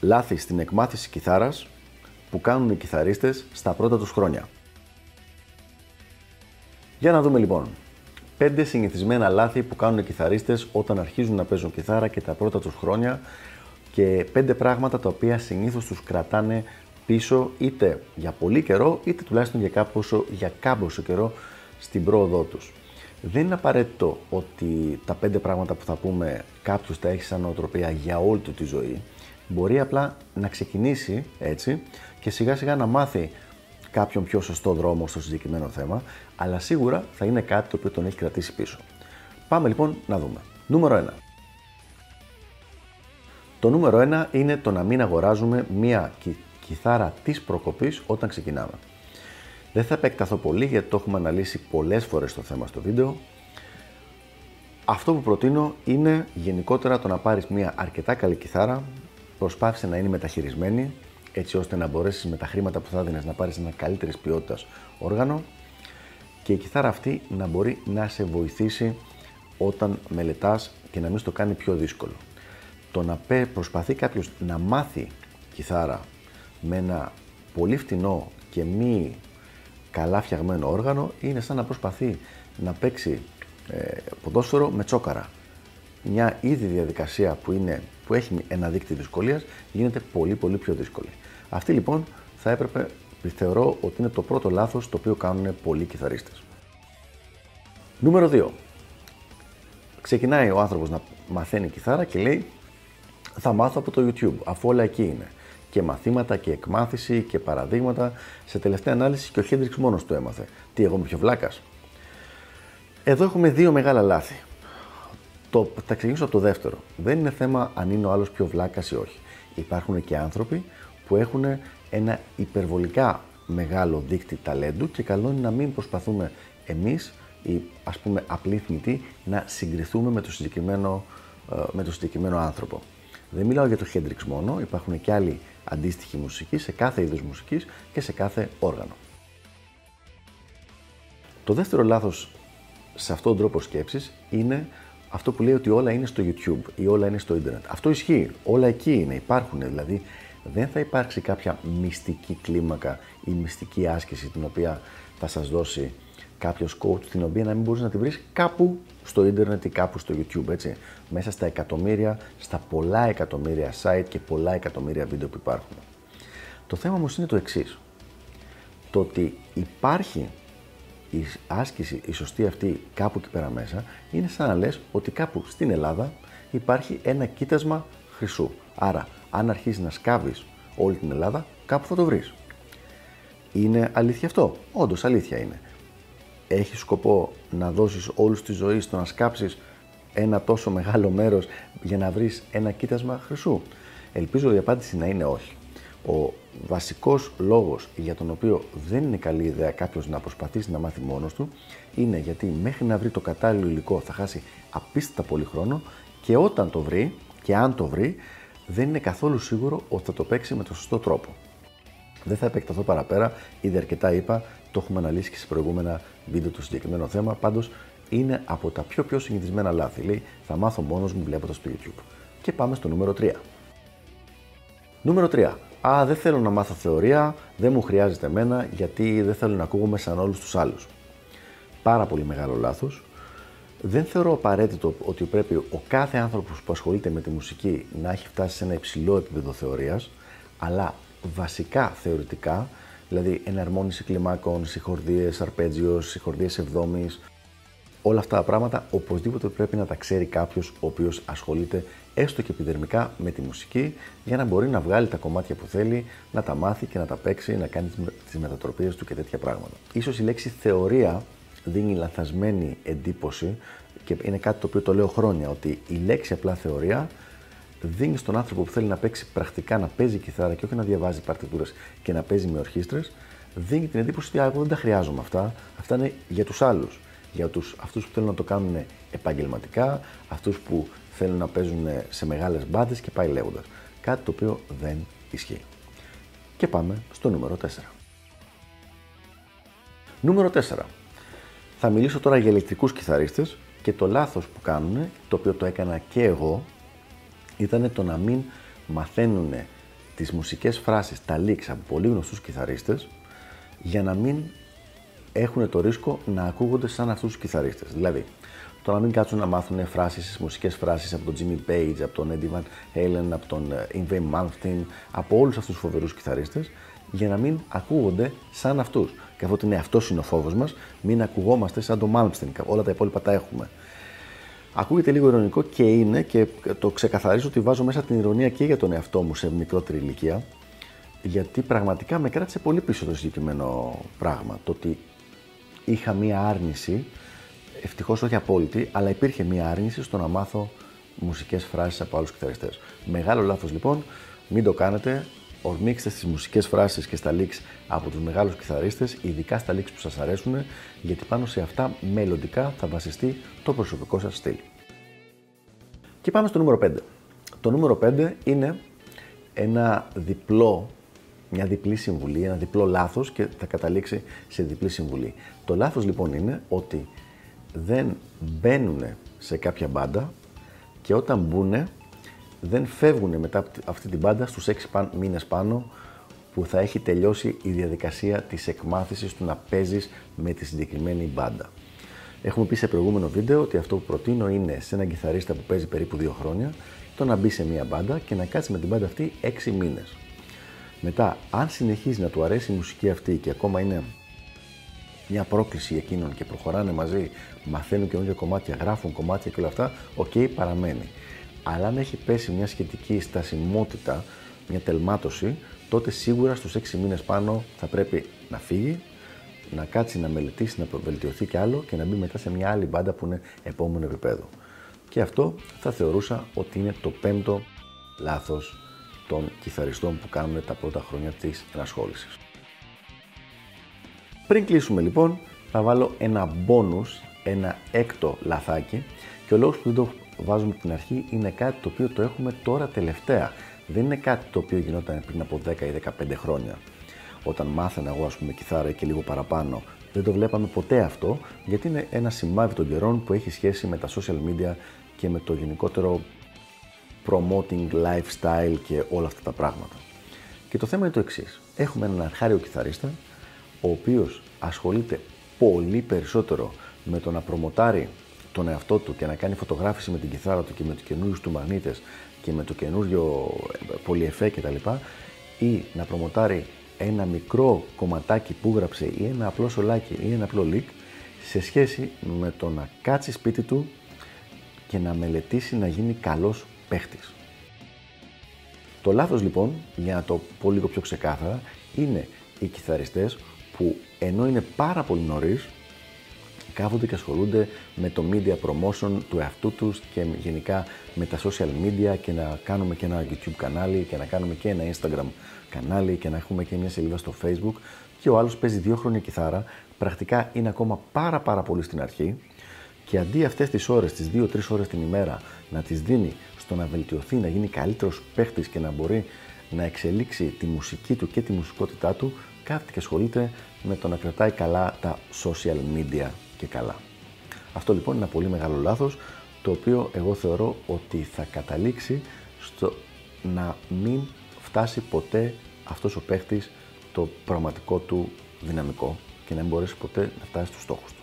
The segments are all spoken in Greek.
λάθη στην εκμάθηση κιθάρας που κάνουν οι κιθαρίστες στα πρώτα τους χρόνια. Για να δούμε λοιπόν. 5 συνηθισμένα λάθη που κάνουν οι κιθαρίστες όταν αρχίζουν να παίζουν κιθάρα και τα πρώτα τους χρόνια και 5 πράγματα τα οποία συνήθως τους κρατάνε πίσω είτε για πολύ καιρό είτε τουλάχιστον για, κάποσο, για κάμποσο καιρό στην πρόοδό τους. Δεν είναι απαραίτητο ότι τα πέντε πράγματα που θα πούμε κάποιος τα έχει σαν νοοτροπία για όλη του τη ζωή. Μπορεί απλά να ξεκινήσει έτσι και σιγά σιγά να μάθει κάποιον πιο σωστό δρόμο στο συγκεκριμένο θέμα, αλλά σίγουρα θα είναι κάτι το οποίο τον έχει κρατήσει πίσω. Πάμε λοιπόν να δούμε. Νούμερο 1. Το νούμερο 1 είναι το να μην αγοράζουμε μία κιθάρα της προκοπής όταν ξεκινάμε. Δεν θα επεκταθώ πολύ γιατί το έχουμε αναλύσει πολλές φορές το θέμα στο βίντεο. Αυτό που προτείνω είναι γενικότερα το να πάρεις μια αρκετά καλή κιθάρα, προσπάθησε να είναι μεταχειρισμένη, έτσι ώστε να μπορέσεις με τα χρήματα που θα δίνεις να πάρεις ένα καλύτερης ποιότητας όργανο και η κιθάρα αυτή να μπορεί να σε βοηθήσει όταν μελετάς και να μην στο κάνει πιο δύσκολο. Το να προσπαθεί κάποιος να μάθει κιθάρα με ένα πολύ φτηνό και μη καλά φτιαγμένο όργανο είναι σαν να προσπαθεί να παίξει ε, ποδόσφαιρο με τσόκαρα. Μια ήδη διαδικασία που, είναι, που έχει ένα δίκτυο δυσκολίας γίνεται πολύ πολύ πιο δύσκολη. Αυτή λοιπόν θα έπρεπε, θεωρώ ότι είναι το πρώτο λάθος το οποίο κάνουν πολλοί κιθαρίστες. Νούμερο 2. Ξεκινάει ο άνθρωπος να μαθαίνει κιθάρα και λέει θα μάθω από το YouTube αφού όλα εκεί είναι και μαθήματα και εκμάθηση και παραδείγματα. Σε τελευταία ανάλυση και ο Χέντριξ μόνος του έμαθε. Τι, εγώ είμαι πιο βλάκας; Εδώ έχουμε δύο μεγάλα λάθη. Το, θα ξεκινήσω από το δεύτερο. Δεν είναι θέμα αν είναι ο άλλος πιο βλάκας ή όχι. Υπάρχουν και άνθρωποι που έχουν ένα υπερβολικά μεγάλο δίκτυο ταλέντου και καλό είναι να μην προσπαθούμε εμείς οι ας πούμε απλοί θνητοί να συγκριθούμε με το συγκεκριμένο, ε, με το συγκεκριμένο άνθρωπο. Δεν μιλάω για το Hendrix μόνο, υπάρχουν και άλλοι αντίστοιχη μουσική σε κάθε είδος μουσικής και σε κάθε όργανο. Το δεύτερο λάθος σε αυτόν τον τρόπο σκέψης είναι αυτό που λέει ότι όλα είναι στο YouTube ή όλα είναι στο ίντερνετ. Αυτό ισχύει. Όλα εκεί είναι, υπάρχουν. Δηλαδή δεν θα υπάρξει κάποια μυστική κλίμακα ή μυστική άσκηση την οποία θα σας δώσει κάποιος coach την οποία να μην μπορείς να τη βρεις κάπου στο ίντερνετ ή κάπου στο YouTube, έτσι. Μέσα στα εκατομμύρια, στα πολλά εκατομμύρια site και πολλά εκατομμύρια βίντεο που υπάρχουν. Το θέμα όμως είναι το εξής. Το ότι υπάρχει η άσκηση, η σωστή αυτή κάπου εκεί πέρα μέσα, είναι σαν να λες ότι κάπου στην Ελλάδα υπάρχει ένα κοίτασμα χρυσού. Άρα, αν αρχίσει να σκάβεις όλη την Ελλάδα, κάπου θα το βρεις. Είναι αλήθεια αυτό; Όντως αλήθεια είναι έχεις σκοπό να δώσεις όλους τη ζωή στο να σκάψεις ένα τόσο μεγάλο μέρος για να βρεις ένα κοίτασμα χρυσού; Ελπίζω η απάντηση να είναι όχι. Ο βασικός λόγος για τον οποίο δεν είναι καλή ιδέα κάποιος να προσπαθήσει να μάθει μόνος του είναι γιατί μέχρι να βρει το κατάλληλο υλικό θα χάσει απίστευτα πολύ χρόνο και όταν το βρει και αν το βρει δεν είναι καθόλου σίγουρο ότι θα το παίξει με τον σωστό τρόπο. Δεν θα επεκταθώ παραπέρα, ήδη αρκετά είπα, το έχουμε αναλύσει και σε προηγούμενα βίντεο το συγκεκριμένο θέμα. Πάντως είναι από τα πιο πιο συνηθισμένα λάθη. Λέει, θα μάθω μόνος μου βλέποντας το YouTube. Και πάμε στο νούμερο 3. Νούμερο 3. Α, δεν θέλω να μάθω θεωρία, δεν μου χρειάζεται εμένα γιατί δεν θέλω να ακούγομαι σαν όλους τους άλλους. Πάρα πολύ μεγάλο λάθος. Δεν θεωρώ απαραίτητο ότι πρέπει ο κάθε άνθρωπος που ασχολείται με τη μουσική να έχει φτάσει σε ένα υψηλό επίπεδο θεωρίας, αλλά βασικά θεωρητικά δηλαδή εναρμόνιση κλιμάκων, συγχορδίες, αρπέτζιος, συγχορδίες εβδόμης, όλα αυτά τα πράγματα οπωσδήποτε πρέπει να τα ξέρει κάποιος ο οποίος ασχολείται έστω και επιδερμικά με τη μουσική για να μπορεί να βγάλει τα κομμάτια που θέλει, να τα μάθει και να τα παίξει, να κάνει τις μετατροπέ του και τέτοια πράγματα. Ίσως η λέξη θεωρία δίνει λαθασμένη εντύπωση και είναι κάτι το οποίο το λέω χρόνια ότι η λέξη απλά θεωρία δίνει στον άνθρωπο που θέλει να παίξει πρακτικά, να παίζει κιθάρα και όχι να διαβάζει παρτιτούρες και να παίζει με ορχήστρες, δίνει την εντύπωση ότι εγώ δεν τα χρειάζομαι αυτά. Αυτά είναι για τους άλλους. Για τους, αυτούς που θέλουν να το κάνουν επαγγελματικά, αυτούς που θέλουν να παίζουν σε μεγάλες μπάντες και πάει λέγοντας. Κάτι το οποίο δεν ισχύει. Και πάμε στο νούμερο 4. Νούμερο 4. Θα μιλήσω τώρα για ηλεκτρικούς κιθαρίστες και το λάθος που κάνουν, το οποίο το έκανα και εγώ, ήταν το να μην μαθαίνουν τις μουσικές φράσεις, τα leaks από πολύ γνωστούς κιθαρίστες, για να μην έχουν το ρίσκο να ακούγονται σαν αυτούς τους κιθαρίστες. Δηλαδή, το να μην κάτσουν να μάθουν φράσεις, μουσικές φράσεις από τον Jimmy Page, από τον Eddie Van Halen, από τον Ingve Malmsteen, από όλους αυτούς τους φοβερούς κιθαρίστες, για να μην ακούγονται σαν αυτούς. Καθότι είναι αυτό είναι ο φόβος μας, μην ακουγόμαστε σαν τον Malmsteen, όλα τα υπόλοιπα τα έχουμε. Ακούγεται λίγο ειρωνικό και είναι και το ξεκαθαρίζω ότι βάζω μέσα την ηρωνία και για τον εαυτό μου σε μικρότερη ηλικία, γιατί πραγματικά με κράτησε πολύ πίσω το συγκεκριμένο πράγμα. Το ότι είχα μία άρνηση, ευτυχώς όχι απόλυτη, αλλά υπήρχε μία άρνηση στο να μάθω μουσικές φράσεις από άλλους κιθαριστές. Μεγάλο λάθος λοιπόν, μην το κάνετε, ορμήξτε στις μουσικές φράσεις και στα leaks από τους μεγάλους κιθαρίστες, ειδικά στα leaks που σας αρέσουν, γιατί πάνω σε αυτά μελλοντικά θα βασιστεί το προσωπικό σας στυλ. Και πάμε στο νούμερο 5. Το νούμερο 5 είναι ένα διπλό, μια διπλή συμβουλή, ένα διπλό λάθος και θα καταλήξει σε διπλή συμβουλή. Το λάθος λοιπόν είναι ότι δεν μπαίνουν σε κάποια μπάντα και όταν μπουν δεν φεύγουν μετά αυτή την πάντα στους 6 μήνες πάνω που θα έχει τελειώσει η διαδικασία της εκμάθησης του να παίζεις με τη συγκεκριμένη μπάντα. Έχουμε πει σε προηγούμενο βίντεο ότι αυτό που προτείνω είναι σε έναν κιθαρίστα που παίζει περίπου 2 χρόνια το να μπει σε μία μπάντα και να κάτσει με την μπάντα αυτή 6 μήνες. Μετά, αν συνεχίζει να του αρέσει η μουσική αυτή και ακόμα είναι μια πρόκληση εκείνων και προχωράνε μαζί, μαθαίνουν καινούργια κομμάτια, γράφουν κομμάτια και όλα αυτά, OK, okay, παραμένει. Αλλά αν έχει πέσει μια σχετική στασιμότητα, μια τελμάτωση, τότε σίγουρα στους 6 μήνες πάνω θα πρέπει να φύγει, να κάτσει να μελετήσει, να βελτιωθεί κι άλλο και να μπει μετά σε μια άλλη μπάντα που είναι επόμενο επίπεδο. Και αυτό θα θεωρούσα ότι είναι το πέμπτο λάθος των κιθαριστών που κάνουν τα πρώτα χρόνια της ενασχόλησης. Πριν κλείσουμε λοιπόν, θα βάλω ένα bonus, ένα έκτο λαθάκι και ο λόγος που δεν το βάζουμε την αρχή είναι κάτι το οποίο το έχουμε τώρα τελευταία. Δεν είναι κάτι το οποίο γινόταν πριν από 10 ή 15 χρόνια. Όταν μάθαινα εγώ, ας πούμε, κιθάρα και λίγο παραπάνω, δεν το βλέπαμε ποτέ αυτό, γιατί είναι ένα σημάδι των καιρών που έχει σχέση με τα social media και με το γενικότερο promoting lifestyle και όλα αυτά τα πράγματα. Και το θέμα είναι το εξής. Έχουμε έναν αρχάριο κιθαρίστα, ο οποίος ασχολείται πολύ περισσότερο με το να προμοτάρει τον εαυτό του και να κάνει φωτογράφηση με την κιθάρα του και με τους καινούριους του μαγνήτες και με το καινούριο ε, πολυεφέ κτλ. ή να προμοτάρει ένα μικρό κομματάκι που γράψε ή ένα απλό σολάκι ή ένα απλό λικ σε σχέση με το να κάτσει σπίτι του και να μελετήσει να γίνει καλός παίχτης. Το λάθος λοιπόν, για να το πω λίγο πιο ξεκάθαρα, είναι οι κιθαριστές που ενώ είναι πάρα πολύ νωρίς, κάθονται και ασχολούνται με το media promotion του εαυτού τους και γενικά με τα social media και να κάνουμε και ένα YouTube κανάλι και να κάνουμε και ένα Instagram κανάλι και να έχουμε και μια σελίδα στο Facebook και ο άλλος παίζει δύο χρόνια κιθάρα, πρακτικά είναι ακόμα πάρα πάρα πολύ στην αρχή και αντί αυτές τις ώρες, τις 2-3 ώρες την ημέρα να τις δίνει στο να βελτιωθεί, να γίνει καλύτερος παίχτης και να μπορεί να εξελίξει τη μουσική του και τη μουσικότητά του, κάθεται και ασχολείται με το να κρατάει καλά τα social media και καλά. Αυτό λοιπόν είναι ένα πολύ μεγάλο λάθος, το οποίο εγώ θεωρώ ότι θα καταλήξει στο να μην φτάσει ποτέ αυτός ο παίχτης το πραγματικό του δυναμικό και να μην μπορέσει ποτέ να φτάσει στους στόχους του.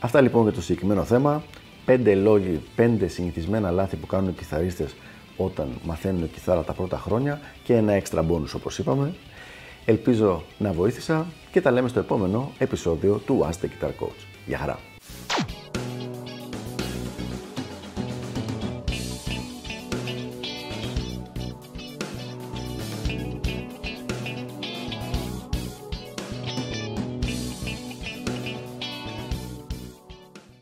Αυτά λοιπόν για το συγκεκριμένο θέμα. Πέντε λόγοι, πέντε συνηθισμένα λάθη που κάνουν οι κιθαρίστες όταν μαθαίνουν κιθάρα τα πρώτα χρόνια και ένα έξτρα bonus όπως είπαμε. Ελπίζω να βοήθησα και τα λέμε στο επόμενο επεισόδιο του Ask the Guitar Coach. Γεια χαρά!